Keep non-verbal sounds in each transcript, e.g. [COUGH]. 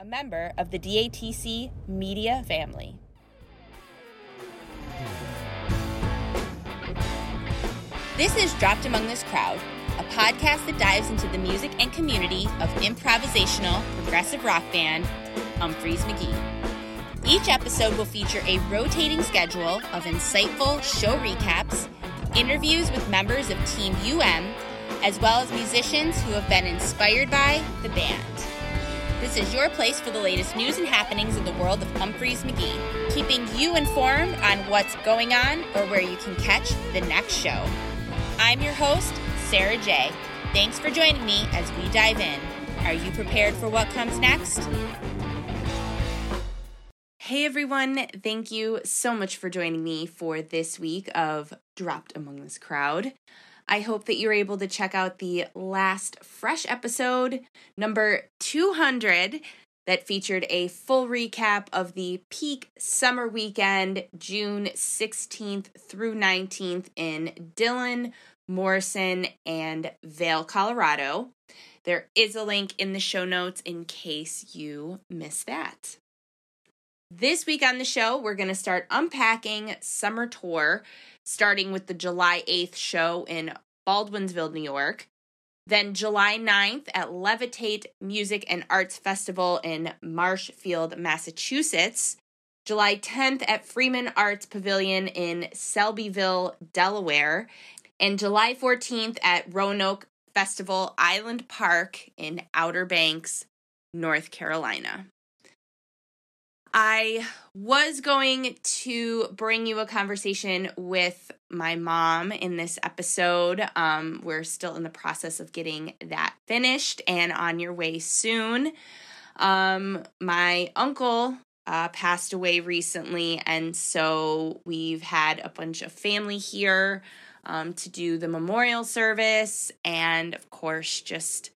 a member of the DATC media family. This is Dropped Among This Crowd, a podcast that dives into the music and community of improvisational progressive rock band Umphrey's McGee. Each episode will feature a rotating schedule of insightful show recaps, interviews with members of Team UM, as well as musicians who have been inspired by the band. This is your place for the latest news and happenings in the world of Umphrey's McGee, keeping you informed on what's going on or where you can catch the next show. I'm your host, Sarah J. Thanks for joining me as we dive in. Are you prepared for what comes next? Hey everyone, thank you so much for joining me for this week of Dropped Among This Crowd. I hope that you're able to check out the last fresh episode, number 200, that featured a full recap of the peak summer weekend, June 16th through 19th in Dillon, Morrison, and Vail, Colorado. There is a link in the show notes in case you missed that. This week on the show, we're going to start unpacking Summer Tour, starting with the July 8th show in Baldwinsville, New York. Then July 9th at Levitate Music and Arts Festival in Marshfield, Massachusetts. July 10th at Freeman Arts Pavilion in Selbyville, Delaware. And July 14th at Roanoke Festival Island Park in Outer Banks, North Carolina. I was going to bring you a conversation with my mom in this episode. Um, we're still in the process of getting that finished and on your way soon. Um, my uncle uh, passed away recently, and so we've had a bunch of family here um, to do the memorial service, and of course, just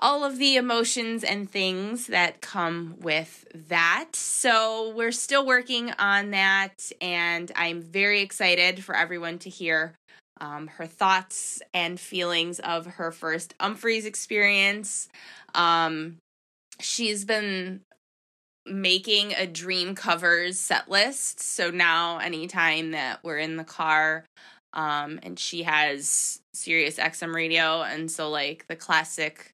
all of the emotions and things that come with that. So, we're still working on that, and I'm very excited for everyone to hear um, her thoughts and feelings of her first Umphrey's experience. Um, she's been making a dream covers set list. So now, anytime that we're in the car, um, and she has Sirius XM radio, and so like the classic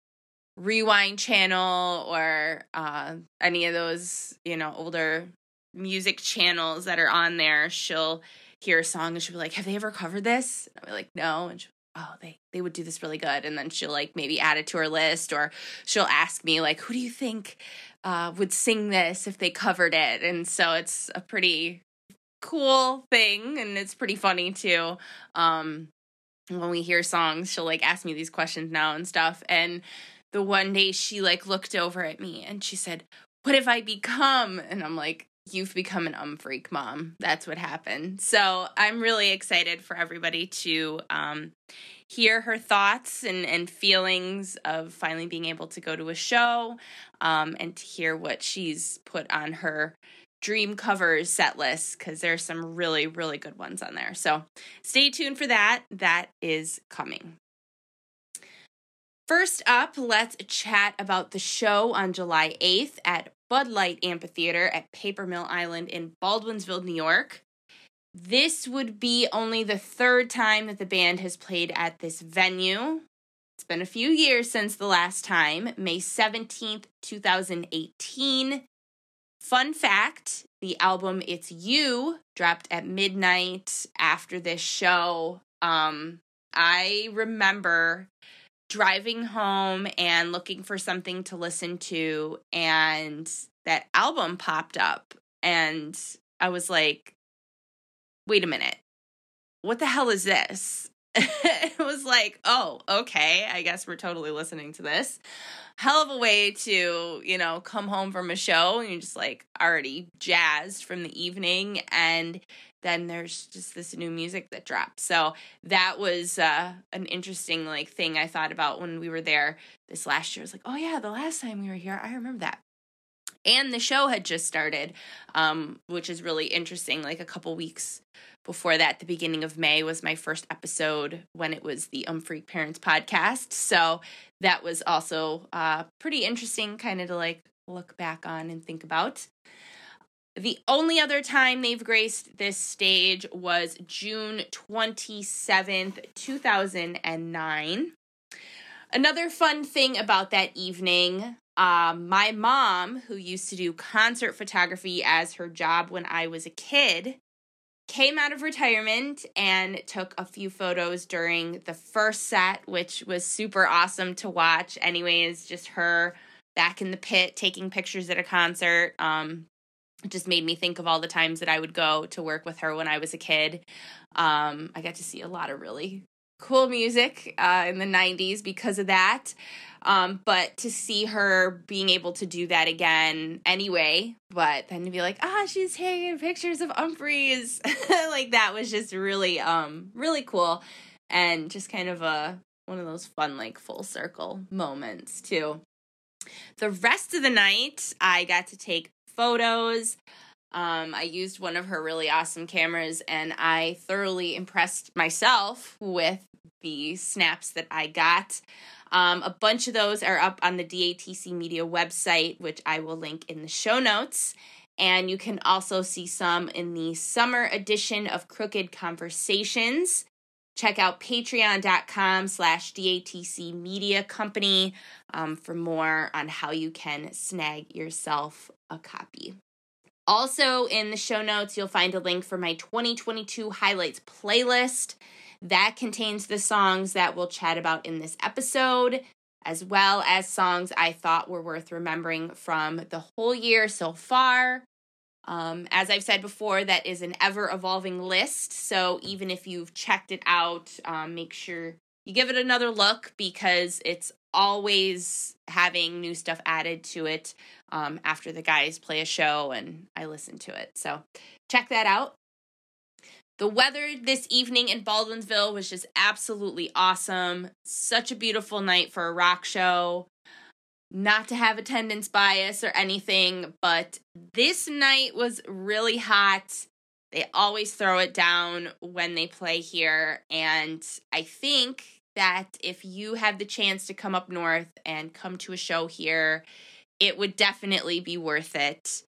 rewind channel or uh, any of those you know older music channels that are on there she'll hear a song and she'll be like have they ever covered this? And i'll like no. And oh they they would do this really good. And then she'll like maybe add it to her list or she'll ask me like who do you think uh, would sing this if they covered it? And so it's a pretty cool thing and it's pretty funny too. Um when we hear songs she'll like ask me these questions now and stuff. And the one day she like looked over at me and she said, What have I become? And I'm like, You've become an um freak mom. That's what happened. So I'm really excited for everybody to um, hear her thoughts and, and feelings of finally being able to go to a show um, and to hear what she's put on her dream covers set list because there's some really, really good ones on there. So stay tuned for that. That is coming. First up, let's chat about the show on July 8th at Bud Light Amphitheater at Paper Mill Island in Baldwinsville, New York. This would be only the third time that the band has played at this venue. It's been a few years since the last time, May 17th, 2018. Fun fact the album It's You dropped at midnight after this show. Um, I remember driving home and looking for something to listen to and that album popped up and I was like wait a minute. What the hell is this? [LAUGHS] It was like oh okay i guess we're totally listening to this. Hell of a way to you know come home from a show and you're just like already jazzed from the evening and then there's just this new music that drops. So that was uh, an interesting like thing I thought about when we were there this last year. I was like, oh yeah, the last time we were here, I remember that. And the show had just started, um, which is really interesting. Like a couple weeks before that, the beginning of May was my first episode when it was the Umphreak Parents podcast. So that was also uh, pretty interesting, kind of to like look back on and think about. The only other time they've graced this stage was June 27th, 2009. Another fun thing about that evening, um, my mom, who used to do concert photography as her job when I was a kid, came out of retirement and took a few photos during the first set, which was super awesome to watch. Anyways, just her back in the pit taking pictures at a concert. Um, just made me think of all the times that I would go to work with her when I was a kid. Um, I got to see a lot of really cool music uh, in the 90s because of that. Um, but to see her being able to do that again anyway, but then to be like, ah, she's taking pictures of Umphrey's, [LAUGHS] like that was just really, um, really cool, and just kind of a one of those fun like full circle moments too. The rest of the night, I got to take photos. Um, I used one of her really awesome cameras and I thoroughly impressed myself with the snaps that I got. Um, a bunch of those are up on the DATC Media website, which I will link in the show notes. And you can also see some in the summer edition of Crooked Conversations. Check out patreon.com slash DATC Media Company um, for more on how you can snag yourself a copy. Also, in the show notes, you'll find a link for my 2022 highlights playlist. That contains the songs that we'll chat about in this episode, as well as songs I thought were worth remembering from the whole year so far. Um, as I've said before, that is an ever evolving list. So even if you've checked it out, um, make sure you give it another look because it's always having new stuff added to it um, after the guys play a show and I listen to it. So check that out. The weather this evening in Baldwinsville was just absolutely awesome. Such a beautiful night for a rock show. Not to have attendance bias or anything, but this night was really hot. They always throw it down when they play here. And I think that if you have the chance to come up north and come to a show here, it would definitely be worth it.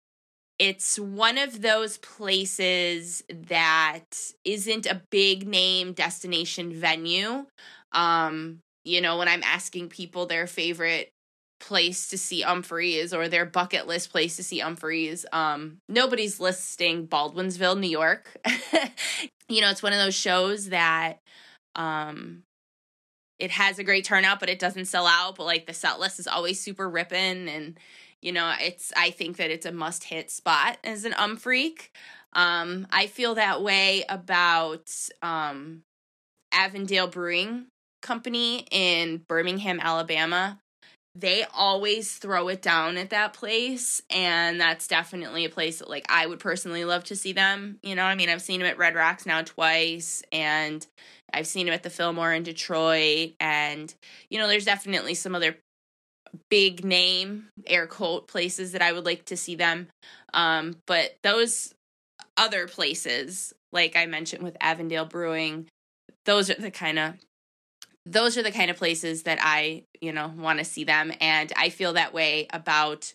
It's one of those places that isn't a big name destination venue. Um, you know, when I'm asking people their favorite place to see Umphrey's or their bucket list place to see Umphrey's, um, nobody's listing Baldwinsville, New York. [LAUGHS] you know, it's one of those shows that um it has a great turnout, but it doesn't sell out. But like the set list is always super ripping, and you know, it's I think that it's a must hit spot as an um freak. Um, I feel that way about um, Avondale Brewing Company in Birmingham, Alabama. They always throw it down at that place, and that's definitely a place that like I would personally love to see them. You know, I mean, I've seen them at Red Rocks now twice, and I've seen him at the Fillmore in Detroit, and you know, there's definitely some other big name air quote places that I would like to see them. Um, but those other places, like I mentioned with Avondale Brewing, those are the kind of those are the kind of places that I, you know, want to see them, and I feel that way about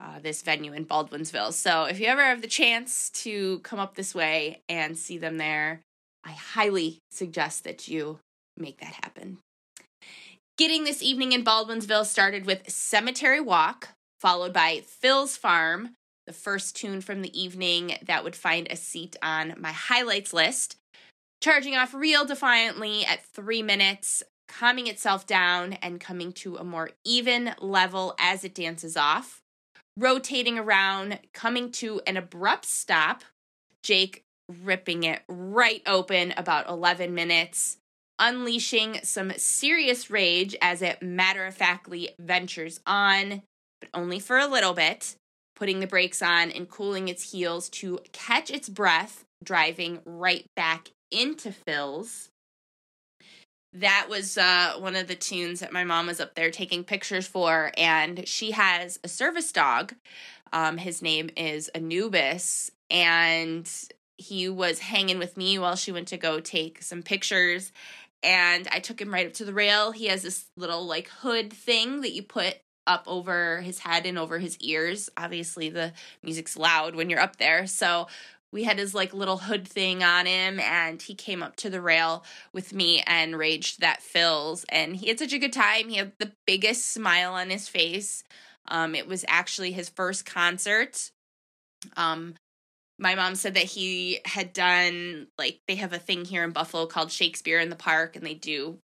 uh, this venue in Baldwinsville. So if you ever have the chance to come up this way and see them there, I highly suggest that you make that happen. Getting this evening in Baldwinsville started with Cemetery Walk, followed by Phil's Farm, the first tune from the evening that would find a seat on my highlights list. Charging off real defiantly at three minutes, calming itself down and coming to a more even level as it dances off. Rotating around, coming to an abrupt stop. Jake ripping it right open about 11 minutes, unleashing some serious rage as it matter of factly ventures on, but only for a little bit, putting the brakes on and cooling its heels to catch its breath, driving right back into Phil's. That was uh, one of the tunes that my mom was up there taking pictures for, and she has a service dog. Um, his name is Anubis, and he was hanging with me while she went to go take some pictures and I took him right up to the rail. He has this little like hood thing that you put up over his head and over his ears. Obviously, the music's loud when you're up there. So we had his like little hood thing on him and he came up to the rail with me and raged that Phil's and he had such a good time. He had the biggest smile on his face. Um, it was actually his first concert. Um, my mom said that he had done like they have a thing here in buffalo called shakespeare in the park and they do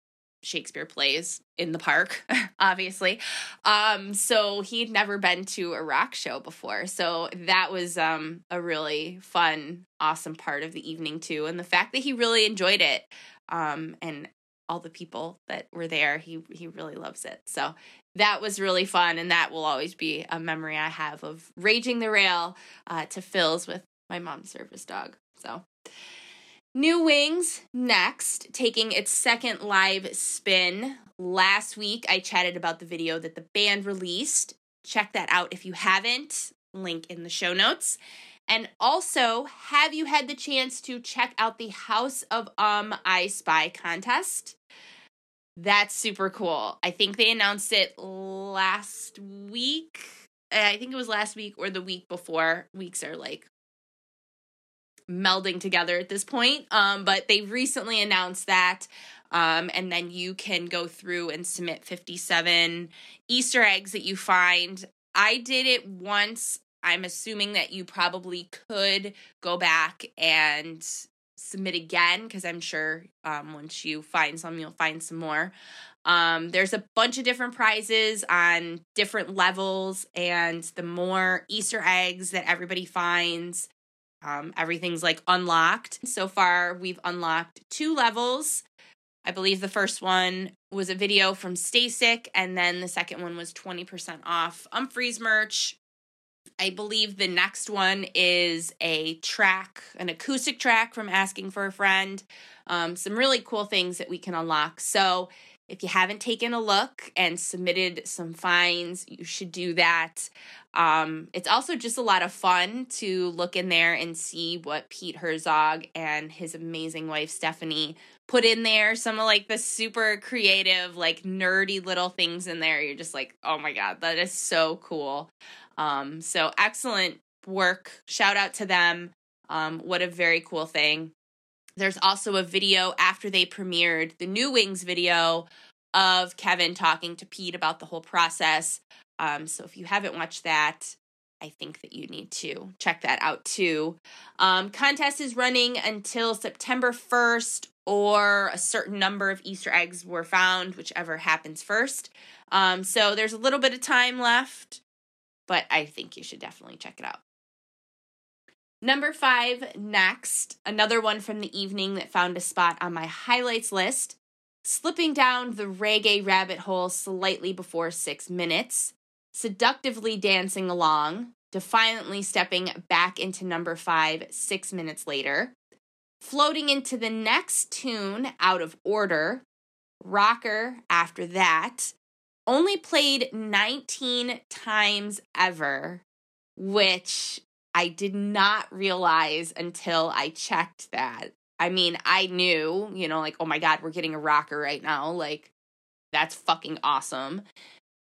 Shakespeare plays in the park, [LAUGHS] obviously. Um, so he'd never been to a rock show before. So that was um, a really fun, awesome part of the evening, too. And the fact that he really enjoyed it um, and all the people that were there, he, he really loves it. So that was really fun. And that will always be a memory I have of raging the rail uh, to Phil's with my mom's service dog. So New Wings next, taking its second live spin. Last week, I chatted about the video that the band released. Check that out if you haven't. Link in the show notes. And also, have you had the chance to check out the House of Um I Spy contest? That's super cool. I think they announced it last week. I think it was last week or the week before. Weeks are like melding together at this point. Um, but they recently announced that. Um, and then you can go through and submit 57 Easter eggs that you find. I did it once. I'm assuming that you probably could go back and submit again because I'm sure um, once you find some, you'll find some more. Um, there's a bunch of different prizes on different levels, and the more Easter eggs that everybody finds, um, everything's like unlocked. So far, we've unlocked two levels. I believe the first one was a video from Stasik, and then the second one was 20% off Umphreys merch. I believe the next one is a track, an acoustic track from Asking for a Friend. Um, some really cool things that we can unlock. So if you haven't taken a look and submitted some finds, you should do that. Um, it's also just a lot of fun to look in there and see what Pete Herzog and his amazing wife Stephanie put in there. Some of like the super creative, like nerdy little things in there. You're just like, oh my God, that is so cool. Um, so excellent work. Shout out to them. Um, what a very cool thing. There's also a video after they premiered the new Wings video of Kevin talking to Pete about the whole process. Um, so if you haven't watched that, I think that you need to check that out too. Um, contest is running until September 1st, or a certain number of Easter eggs were found, whichever happens first. Um, so there's a little bit of time left, but I think you should definitely check it out. Number five, next, another one from the evening that found a spot on my highlights list. Slipping down the reggae rabbit hole slightly before six minutes, seductively dancing along, defiantly stepping back into number five six minutes later, floating into the next tune out of order, rocker after that, only played 19 times ever, which I did not realize until I checked that. I mean, I knew, you know, like, oh my God, we're getting a rocker right now. Like, that's fucking awesome.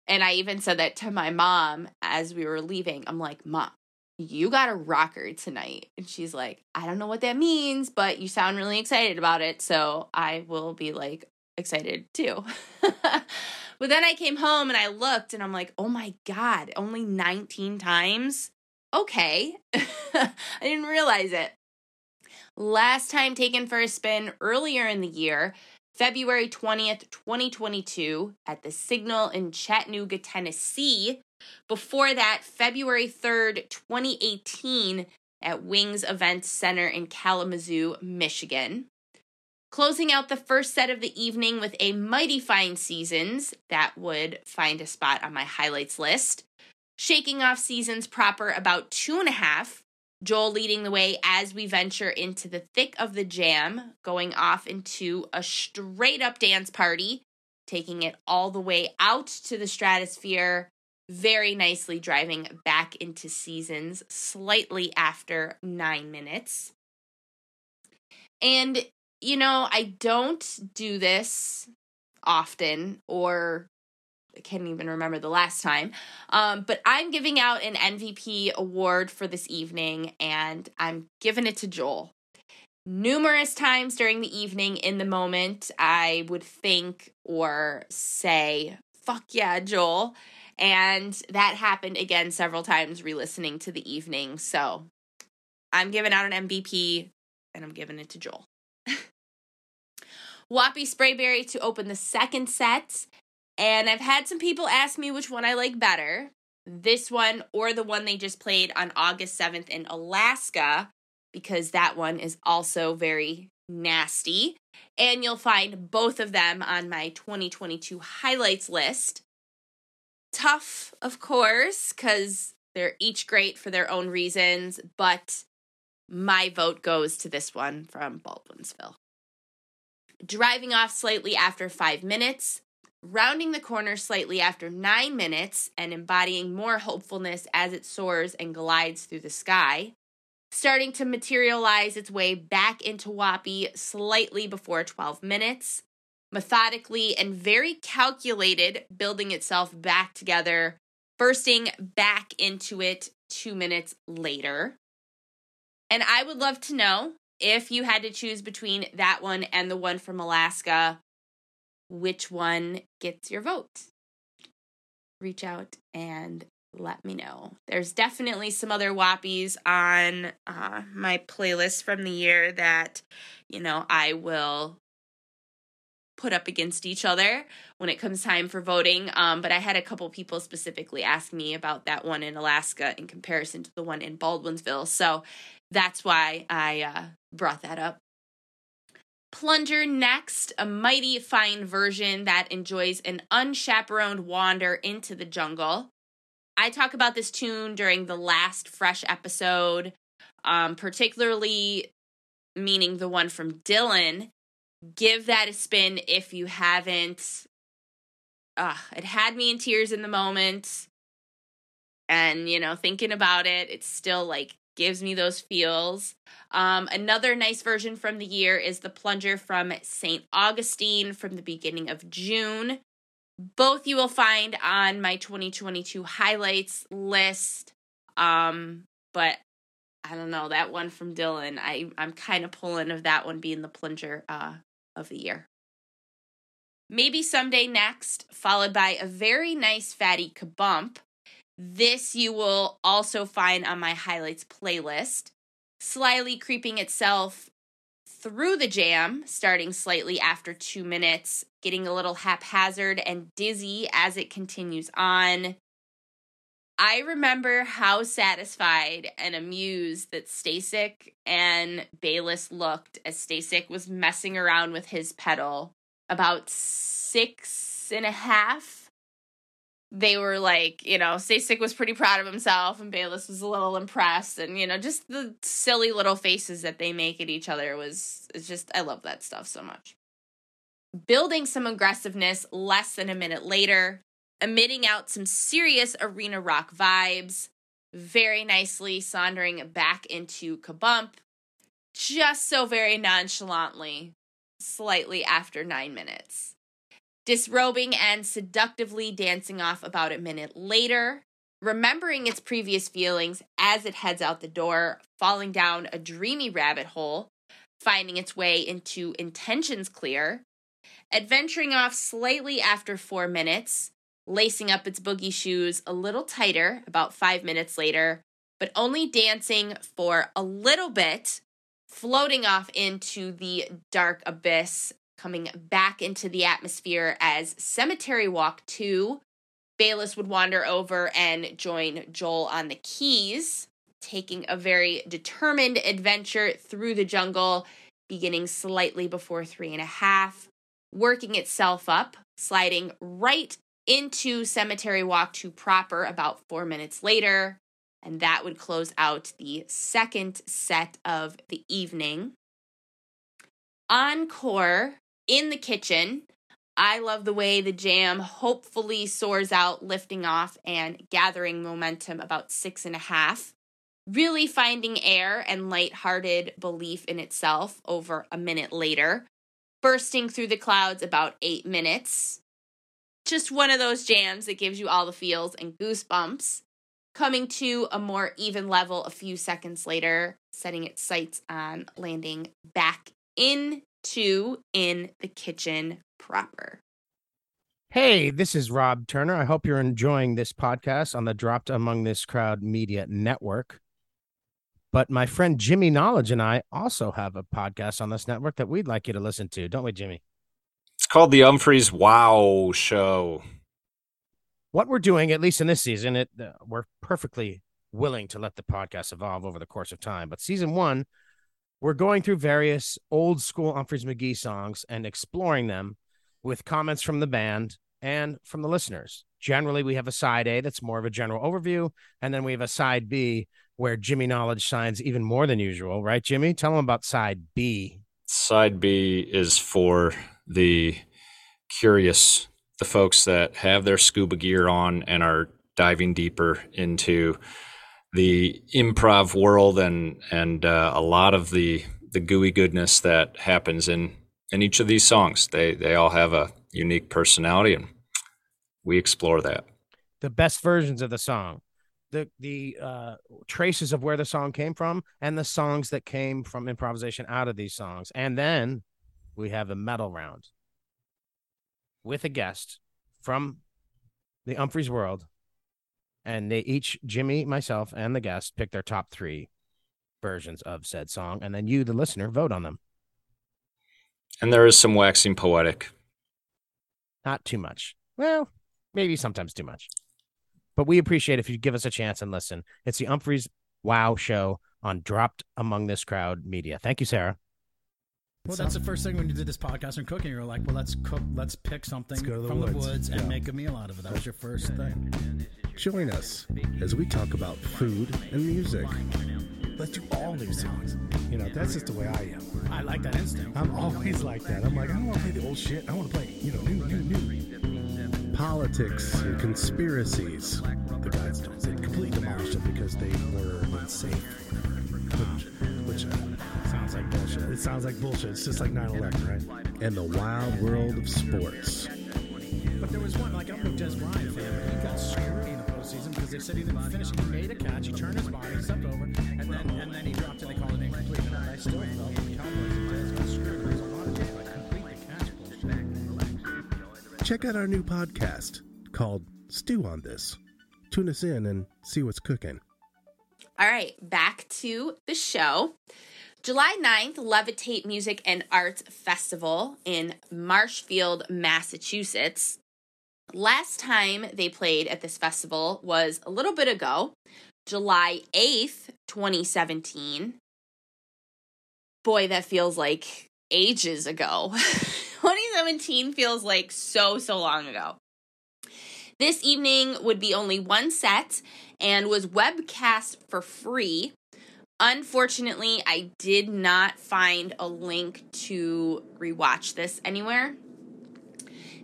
And I even said that to my mom as we were leaving. I'm like, Mom, you got a rocker tonight. And she's like, I don't know what that means, but you sound really excited about it. So I will be like excited too. [LAUGHS] but then I came home and I looked and I'm like, oh my God, only 19 times? Okay. [LAUGHS] I didn't realize it. Last time taken for a spin earlier in the year, February 20th, 2022, at the Signal in Chattanooga, Tennessee. Before that, February 3rd, 2018, at Wings Event Center in Kalamazoo, Michigan. Closing out the first set of the evening with a Mighty Fine Seasons that would find a spot on my highlights list shaking off seasons proper about two and a half. Joel leading the way as we venture into the thick of the jam, going off into a straight up dance party, taking it all the way out to the stratosphere, very nicely driving back into seasons slightly after nine minutes. And, you know, I don't do this often or can't even remember the last time. Um, but I'm giving out an MVP award for this evening, and I'm giving it to Joel. Numerous times during the evening, in the moment, I would think or say, fuck yeah, Joel. And that happened again several times re listening to the evening. So I'm giving out an MVP and I'm giving it to Joel. [LAUGHS] Wappy Sprayberry to open the second set. And I've had some people ask me which one I like better this one or the one they just played on August 7th in Alaska, because that one is also very nasty. And you'll find both of them on my 2022 highlights list. Tough, of course, because they're each great for their own reasons, but my vote goes to this one from Baldwinsville. Driving off slightly after five minutes, rounding the corner slightly after nine minutes, and embodying more hopefulness as it soars and glides through the sky. Starting to materialize its way back into Wappy slightly before 12 minutes, methodically and very calculated, building itself back together, bursting back into it two minutes later. And I would love to know if you had to choose between that one and the one from Alaska, which one gets your vote? Reach out and let me know. There's definitely some other wappies on uh, my playlist from the year that, you know, I will put up against each other when it comes time for voting. Um, but I had a couple people specifically ask me about that one in Alaska in comparison to the one in Baldwinsville. So that's why I uh, brought that up. Plunger next, a mighty fine version that enjoys an unchaperoned wander into the jungle. I talk about this tune during the last fresh episode, um, particularly meaning the one from Dillon. Give that a spin if you haven't. Uh, it had me in tears in the moment. And, you know, thinking about it, it's still like gives me those feels. Um, another nice version from the year is the plunger from St. Augustine from the beginning of June. Both you will find on my 2022 highlights list. Um, but I don't know, that one from Dillon, I, I'm kind of pulling of that one being the plunger uh, of the year. Maybe someday next, followed by a very nice fatty kabump this you will also find on my highlights playlist. Slyly creeping itself through the jam, starting slightly after two minutes, getting a little haphazard and dizzy as it continues on. I remember how satisfied and amused that Stasik and Bayless looked as Stasik was messing around with his pedal about six and a half they were like, you know, Stasik was pretty proud of himself and Bayless was a little impressed and you know, just the silly little faces that they make at each other was it's just I love that stuff so much. Building some aggressiveness less than a minute later, emitting out some serious arena rock vibes, very nicely sauntering back into Kabump, just so very nonchalantly, slightly after nine minutes disrobing and seductively dancing off about a minute later, remembering its previous feelings as it heads out the door, falling down a dreamy rabbit hole, finding its way into intentions clear, adventuring off slightly after four minutes, lacing up its boogie shoes a little tighter about five minutes later, but only dancing for a little bit, floating off into the dark abyss coming back into the atmosphere as Cemetery Walk 2. Bayless would wander over and join Joel on the keys, taking a very determined adventure through the jungle, beginning slightly before three and a half, working itself up, sliding right into Cemetery Walk 2 proper about four minutes later. And that would close out the second set of the evening. Encore in the kitchen. I love the way the jam hopefully soars out, lifting off and gathering momentum about six and a half. Really finding air and light-hearted belief in itself over a minute later. Bursting through the clouds about eight minutes. just one of those jams that gives you all the feels and goosebumps. Coming to a more even level a few seconds later, setting its sights on landing back into in the kitchen proper. Hey, this is Rob Turner. I hope you're enjoying this podcast on the Dropped Among This Crowd Media Network. But my friend Jimmy Knowledge and I also have a podcast on this network that we'd like you to listen to, don't we, Jimmy? It's called the Umphreys Wow Show. What we're doing, at least in this season, it uh, we're perfectly willing to let the podcast evolve over the course of time. But season one, we're going through various old school Umphrey's McGee songs and exploring them with comments from the band and from the listeners. Generally, we have a side A that's more of a general overview, and then we have a side B where Jimmy Knowledge shines even more than usual, right, Jimmy? Tell them about side B. Side B is for the curious, the folks that have their scuba gear on and are diving deeper into the improv world and and uh, a lot of the the gooey goodness that happens in in each of these songs. They they all have a unique personality, and we explore that. The best versions of the song, the the uh, traces of where the song came from, and the songs that came from improvisation out of these songs, and then we have a metal round with a guest from the Umphrey's world, and they each Jimmy, myself, and the guest pick their top three versions of said song, and then you, the listener, vote on them. And there is some waxing poetic. Not too much. Well, maybe sometimes too much. But we appreciate if you give us a chance and listen. It's the Umphrey's Wow Show on Dropped Among This Crowd Media. Thank you, Sarah. Well, that's the first thing when you did this podcast on cooking. You were like, "Well, let's cook. Let's pick something the from woods. the woods and Yeah. make a meal out of it." That was your first thing. Join us as we talk about food and music. Let's do all new songs. You know, that's just the way I am. I like that instinct. I'm always like that. I'm like, I don't want to play the old shit. I want to play, you know, new, new, new. Politics and conspiracies. The guys don't. They completely demolished them because they were unsafe. Which, which uh, sounds like bullshit. It sounds like bullshit. It's just like 9/11, right? And the wild world of sports. But there was one, like I'm a Dez Bryant fan, but he got screwed in the postseason because they said he didn't finish. He made a catch, he turned his body, stepped over, and then and then he dropped it. They called it incomplete. And I still felt the Cowboys and Jazz got screwed. There's a lot of just like complete the catch bullshit. Check out our new podcast called Stew on This. Tune us in and see what's cooking. All right, back to the show. July 9th, Levitate Music and Arts Festival in Marshfield, Massachusetts. Last time they played at this festival was a little bit ago, July 8th, 2017. Boy, that feels like ages ago. [LAUGHS] 2017 feels like so, so long ago. This evening would be only one set and was webcast for free. Unfortunately, I did not find a link to rewatch this anywhere.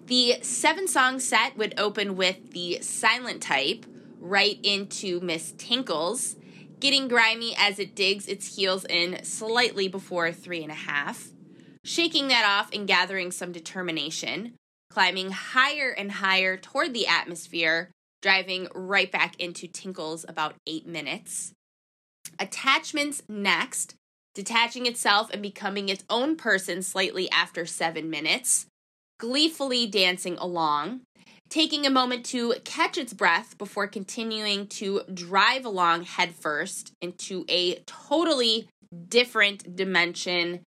The seven song set would open with the silent type right into Miss Tinkles, getting grimy as it digs its heels in slightly before three and a half, shaking that off and gathering some determination, climbing higher and higher toward the atmosphere, driving right back into Tinkles about eight minutes. Attachments next, detaching itself and becoming its own person slightly after seven minutes, gleefully dancing along, taking a moment to catch its breath before continuing to drive along headfirst into a totally different dimension,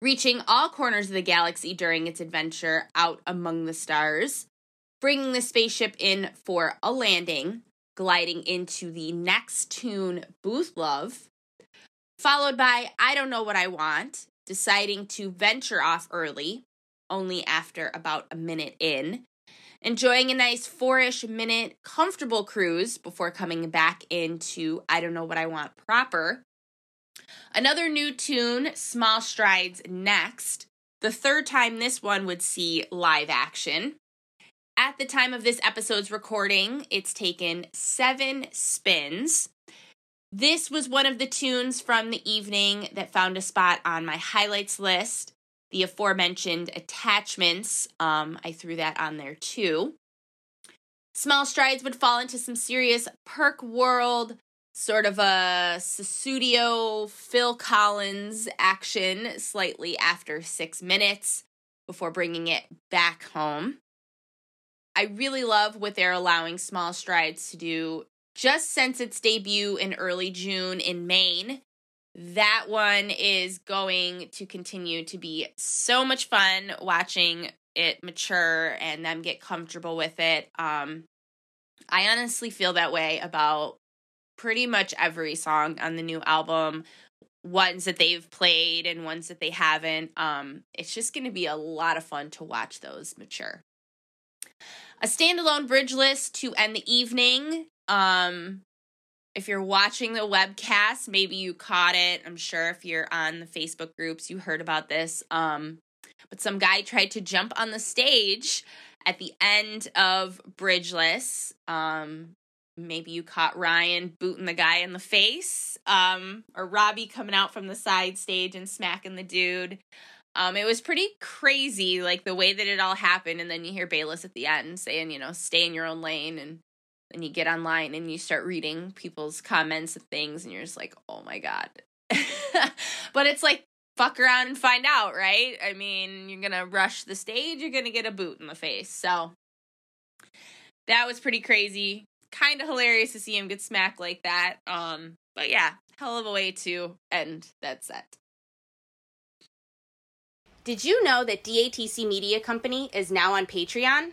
reaching all corners of the galaxy during its adventure out among the stars, bringing the spaceship in for a landing, gliding into the next tune, Booth Love, followed by I Don't Know What I Want, deciding to venture off early, only after about a minute in, enjoying a nice four ish minute comfortable cruise before coming back into I Don't Know What I Want proper. Another new tune, Small Strides, next. The third time this one would see live action. At the time of this episode's recording, it's taken seven spins. This was one of the tunes from the evening that found a spot on my highlights list. The aforementioned attachments, um, I threw that on there too. Small Strides would fall into some serious Perk World, sort of a Sussudio Phil Collins action slightly after six minutes before bringing it back home. I really love what they're allowing Small Strides to do just since its debut in early June in Maine. That one is going to continue to be so much fun watching it mature and them get comfortable with it. Um, I honestly feel that way about pretty much every song on the new album ones that they've played and ones that they haven't um it's just going to be a lot of fun to watch those mature a standalone bridgeless to end the evening. Um if you're watching the webcast maybe you caught it. I'm sure if you're on the facebook groups you heard about this. Um but some guy tried to jump on the stage at the end of bridgeless um maybe you caught Ryan booting the guy in the face, um, or Robbie coming out from the side stage and smacking the dude. Um, it was pretty crazy, like the way that it all happened. And then you hear Bayless at the end saying, you know, stay in your own lane. And then you get online and you start reading people's comments and things, and you're just like, oh my God. [LAUGHS] but it's like, fuck around and find out, right? I mean, you're gonna rush the stage, you're gonna get a boot in the face. So that was pretty crazy kind of hilarious to see him get smacked like that. Um, but yeah, hell of a way to end that set. Did you know that DATC Media Company is now on Patreon?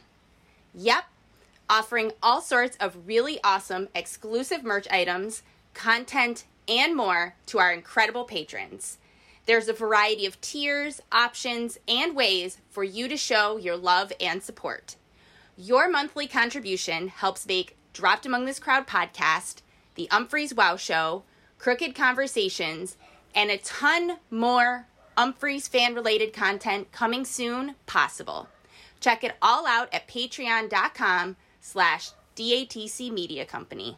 Yep, offering all sorts of really awesome exclusive merch items, content, and more to our incredible patrons. There's a variety of tiers, options, and ways for you to show your love and support. Your monthly contribution helps make Dropped Among This Crowd podcast, The Umphreys Wow Show, Crooked Conversations, and a ton more Umphreys fan related content coming soon possible. Check it all out at patreon.com slash DATC Media Company.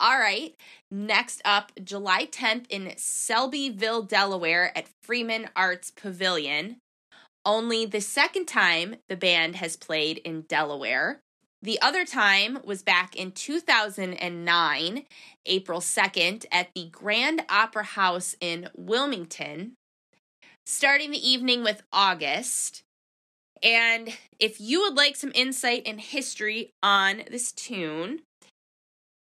All right. Next up, July 10th in Selbyville, Delaware at Freeman Arts Pavilion. Only the second time the band has played in Delaware. The other time was back in 2009, April 2nd, at the Grand Opera House in Wilmington, starting the evening with August. And if you would like some insight and history on this tune,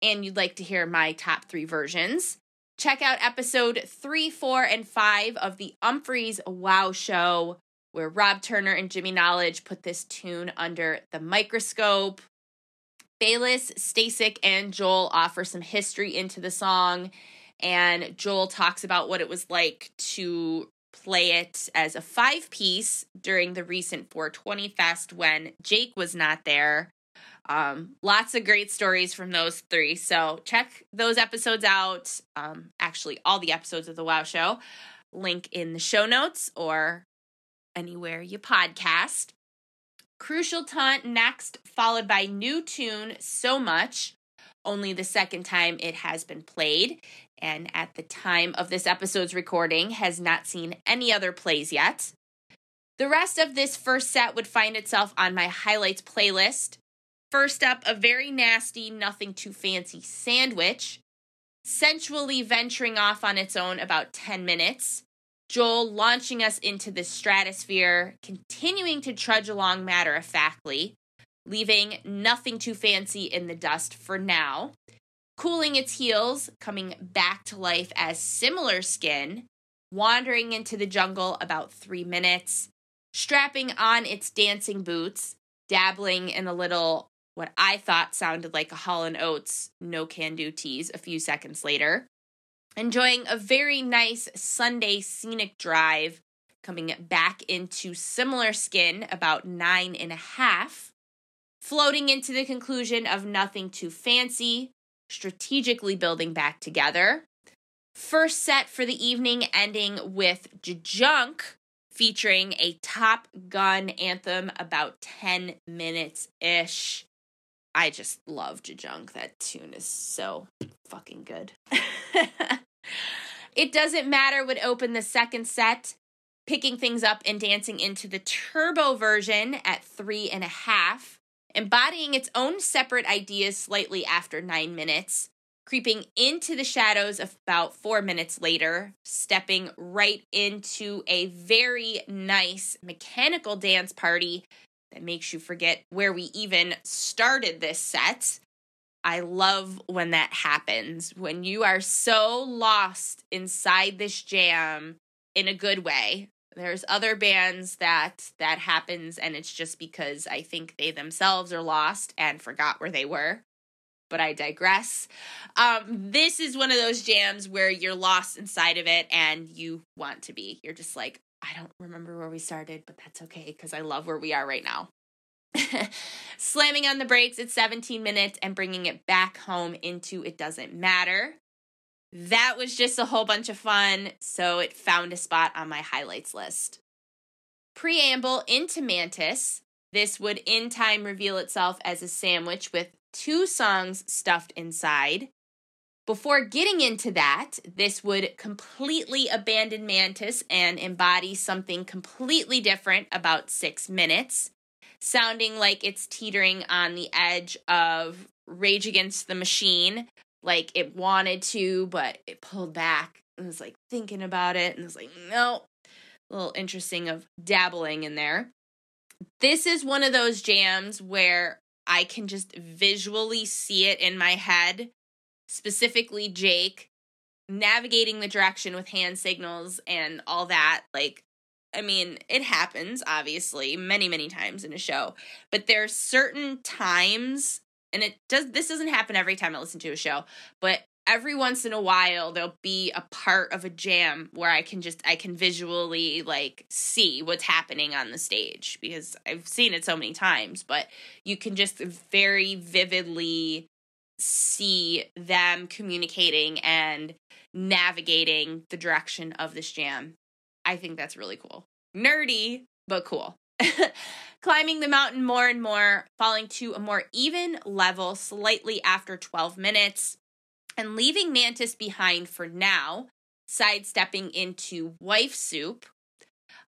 and you'd like to hear my top three versions, check out episode three, four, and five of the Umphreys Wow Show, where Rob Turner and Jimmy Knowledge put this tune under the microscope. Bayless, Stasik, and Joel offer some history into the song, and Joel talks about what it was like to play it as a five piece during the recent 420 Fest when Jake was not there. Um, lots of great stories from those three. So check those episodes out. Um, actually, all the episodes of The Wow Show. Link in the show notes or anywhere you podcast. Crucial Taunt next, followed by New Tune So Much, only the second time it has been played, and at the time of this episode's recording, has not seen any other plays yet. The rest of this first set would find itself on my highlights playlist. First up, a very nasty, nothing too fancy sandwich, sensually venturing off on its own about 10 minutes. Joel launching us into the stratosphere, continuing to trudge along matter of factly, leaving nothing too fancy in the dust for now, cooling its heels, coming back to life as similar skin, wandering into the jungle about three minutes, strapping on its dancing boots, dabbling in a little what I thought sounded like a Hall & Oates no can do tease a few seconds later, enjoying a very nice Sunday scenic drive, coming back into similar skin about nine and a half, floating into the conclusion of nothing too fancy, strategically building back together. First set for the evening ending with Junk featuring a Top Gun anthem about 10 minutes ish. I just love Junk. That tune is so fucking good. [LAUGHS] it doesn't matter would open the second set, picking things up and dancing into the turbo version at three and a half. embodying its own separate ideas slightly after nine minutes, creeping into the shadows about four minutes later, stepping right into a very nice mechanical dance party that makes you forget where we even started this set. I love when that happens, when you are so lost inside this jam in a good way. There's other bands that that happens and it's just because I think they themselves are lost and forgot where they were. But I digress. Um, this is one of those jams where you're lost inside of it and you want to be. You're just like, I don't remember where we started, but that's okay because I love where we are right now. [LAUGHS] Slamming on the brakes at 17 minutes and bringing it back home into It Doesn't Matter. That was just a whole bunch of fun, so it found a spot on my highlights list. Preamble into Mantis. This would in time reveal itself as a sandwich with two songs stuffed inside. Before getting into that, this would completely abandon Mantis and embody something completely different about six minutes, sounding like it's teetering on the edge of Rage Against the Machine, like it wanted to, but it pulled back and was like thinking about it and was like, no. A little interesting of dabbling in there. This is one of those jams where I can just visually see it in my head, specifically Jake navigating the direction with hand signals and all that. Like, I mean, it happens, obviously, many, many times in a show, but there's certain times and it does this doesn't happen every time I listen to a show, but every once in a while there'll be a part of a jam where I can just I can visually like see what's happening on the stage because I've seen it so many times, but you can just very vividly see them communicating and navigating the direction of this jam. I think that's really cool. Nerdy, but cool. [LAUGHS] climbing the mountain more and more, falling to a more even level slightly after 12 minutes, and leaving Mantis behind for now, sidestepping into Wife Soup.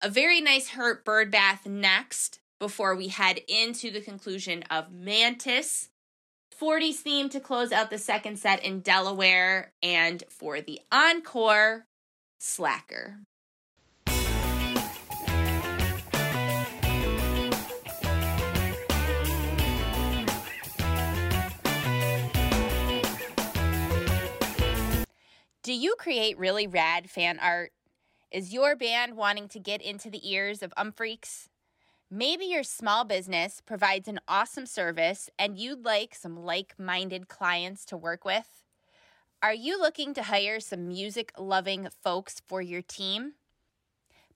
A very nice hurt bird bath next before we head into the conclusion of Mantis. 40s theme to close out the second set in Delaware, and for the encore, Slacker. Do you create really rad fan art? Is your band wanting to get into the ears of umphreaks? Maybe your small business provides an awesome service and you'd like some like minded clients to work with? Are you looking to hire some music loving folks for your team?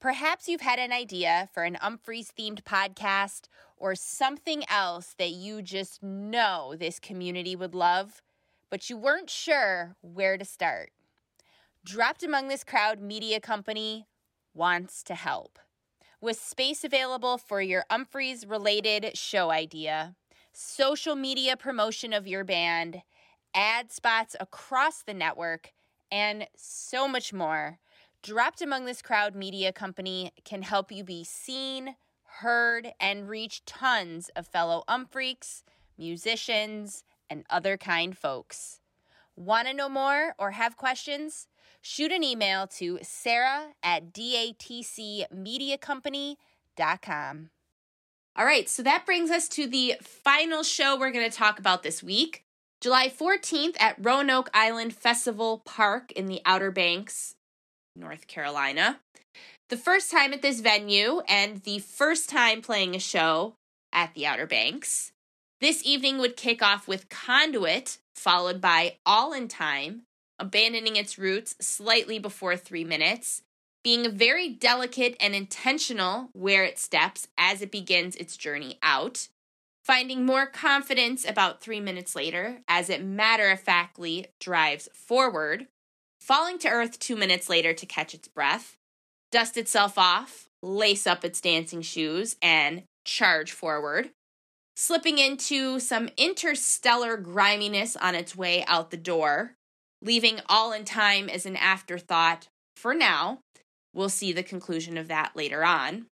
Perhaps you've had an idea for an Umphrey's themed podcast or something else that you just know this community would love, but you weren't sure where to start. Dropped Among This Crowd Media Company wants to help. With space available for your Umphrey's related show idea, social media promotion of your band, ad spots across the network, and so much more, Dropped Among This Crowd Media Company can help you be seen, heard, and reach tons of fellow Umphreaks, musicians, and other kind folks. Want to know more or have questions? Shoot an email to sarah at datcmediacompany.com. All right, so that brings us to the final show we're going to talk about this week. July 14th at Roanoke Island Festival Park in the Outer Banks, North Carolina. The first time at this venue and the first time playing a show at the Outer Banks. This evening would kick off with Conduit, followed by All in Time, abandoning its roots slightly before three minutes, being very delicate and intentional where it steps as it begins its journey out, finding more confidence about three minutes later as it matter of factly drives forward, falling to earth two minutes later to catch its breath, dust itself off, lace up its dancing shoes, and charge forward. Slipping into some interstellar griminess on its way out the door, leaving all in time as an afterthought for now. We'll see the conclusion of that later on.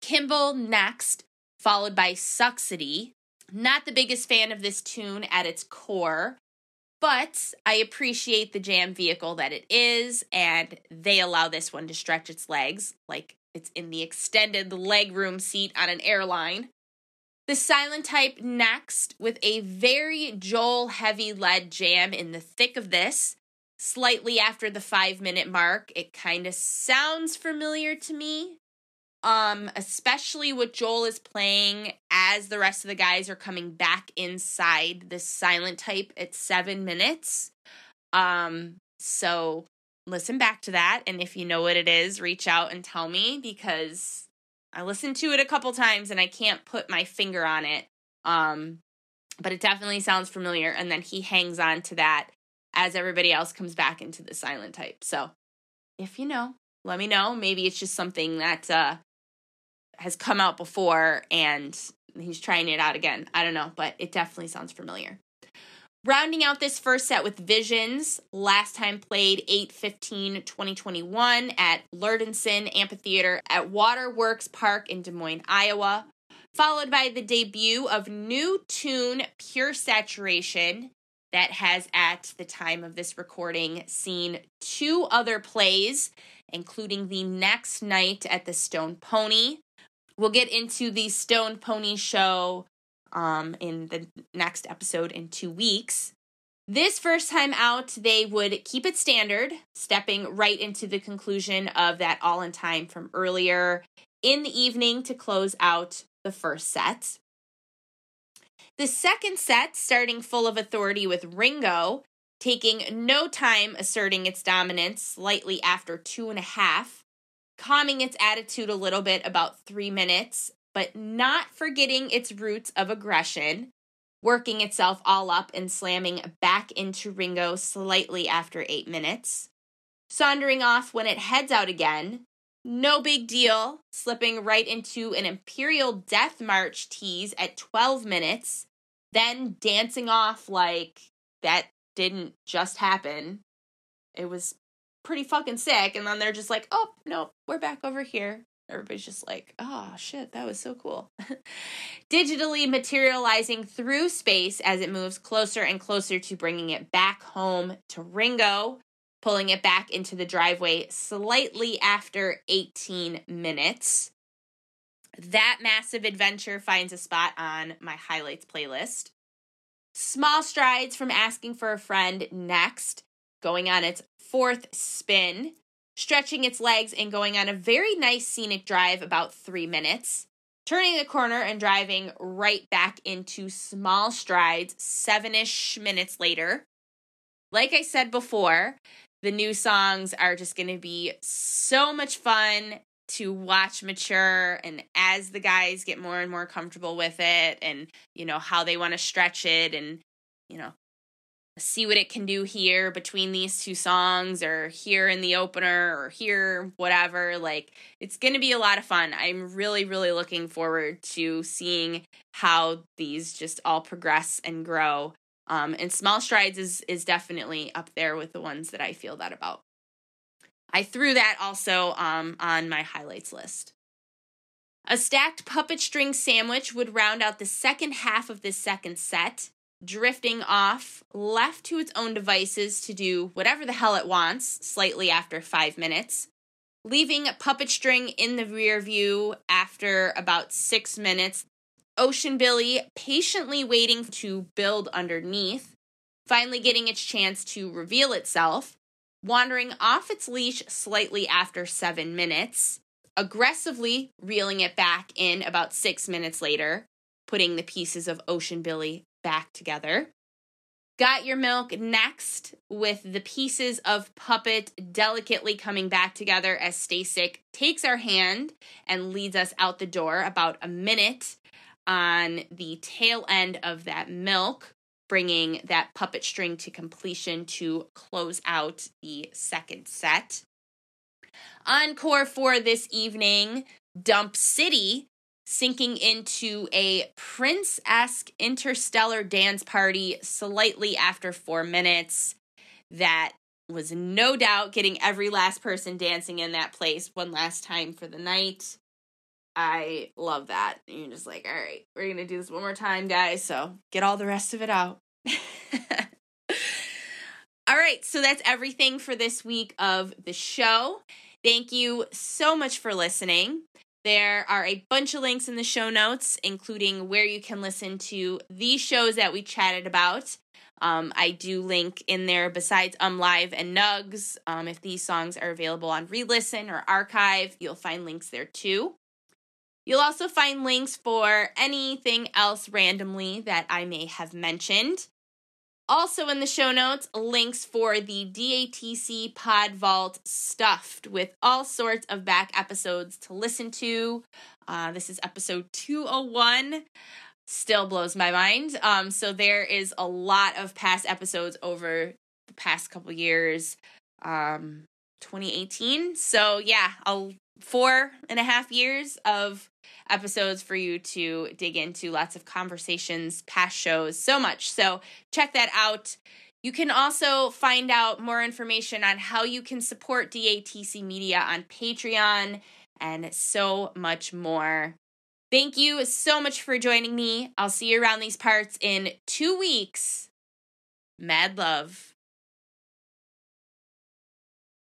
Kimble next, followed by Sucksity. Not the biggest fan of this tune at its core, but I appreciate the jam vehicle that it is, and they allow this one to stretch its legs like it's in the extended legroom seat on an airline. The silent type next with a very Joel heavy lead jam in the thick of this. Slightly after the five minute mark, it kind of sounds familiar to me. Um, especially what Joel is playing as the rest of the guys are coming back inside the silent type at seven minutes. Um, so listen back to that. And if you know what it is, reach out and tell me because I listened to it a couple times and I can't put my finger on it. Um, but it definitely sounds familiar. And then he hangs on to that as everybody else comes back into the silent type. So if you know, let me know. Maybe it's just something that uh, has come out before and he's trying it out again. I don't know, but it definitely sounds familiar. Rounding out this first set with Visions, last time played 8 15 2021 at Lauridsen Amphitheater at Waterworks Park in Des Moines, Iowa. Followed by the debut of new tune Pure Saturation, that has, at the time of this recording, seen two other plays, including the next night at the Stone Pony. We'll get into the Stone Pony show um, in the next episode in two weeks. This first time out, they would keep it standard, stepping right into the conclusion of that all in time from earlier in the evening to close out the first set. The second set, starting full of authority with Ringo, taking no time asserting its dominance slightly after two and a half, calming its attitude a little bit about three minutes, but not forgetting its roots of aggression, working itself all up and slamming back into Ringo slightly after eight minutes, saundering off when it heads out again. No big deal, slipping right into an Imperial Death March tease at 12 minutes, then dancing off like that didn't just happen. It was pretty fucking sick. And then they're just like, oh, no, we're back over here everybody's just like, oh shit, that was so cool. [LAUGHS] Digitally materializing through space as it moves closer and closer to bringing it back home to Ringo, pulling it back into the driveway slightly after 18 minutes. That massive adventure finds a spot on my highlights playlist. Small strides from asking for a friend next, going on its fourth spin stretching its legs and going on a very nice scenic drive about three minutes, turning the corner and driving right back into small strides seven ish minutes later. Like I said before, the new songs are just going to be so much fun to watch mature and as the guys get more and more comfortable with it and you know how they want to stretch it and you know see what it can do here between these two songs or here in the opener or here whatever like it's going to be a lot of fun. I'm really really looking forward to seeing how these just all progress and grow. Um, and small strides is is definitely up there with the ones that i feel that about. I threw that also um, on my highlights list. A stacked puppet string sandwich would round out the second half of this second set drifting off, left to its own devices to do whatever the hell it wants slightly after five minutes, leaving Puppet String in the rear view after about six minutes. Ocean Billy patiently waiting to build underneath, finally getting its chance to reveal itself, wandering off its leash slightly after seven minutes, aggressively reeling it back in about six minutes later, putting the pieces of Ocean Billy back together. Got your milk next with the pieces of puppet delicately coming back together as Stasik takes our hand and leads us out the door about a minute on the tail end of that milk, bringing that puppet string to completion to close out the second set. Encore for this evening, Dump City sinking into a Prince esque interstellar dance party slightly after four minutes. That was no doubt getting every last person dancing in that place one last time for the night. I love that. You're just like, all right, we're gonna do this one more time, guys. So get all the rest of it out. [LAUGHS] all right, so that's everything for this week of the show. Thank you so much for listening. There are a bunch of links in the show notes, including where you can listen to these shows that we chatted about. Um, I do link in there besides Um Live and Nugs. Um, if these songs are available on Relisten or archive, you'll find links there too. You'll also find links for anything else randomly that I may have mentioned. Also in the show notes, links for the DATC Pod Vault stuffed with all sorts of back episodes to listen to. Uh, this is episode 201. Still blows my mind. Um, so there is a lot of past episodes over the past couple years. Um, 2018. So yeah, a four and a half years of episodes for you to dig into lots of conversations, past shows, so much. So check that out. You can also find out more information on how you can support DATC Media on Patreon and so much more. Thank you so much for joining me. I'll see you around these parts in two weeks. Mad love.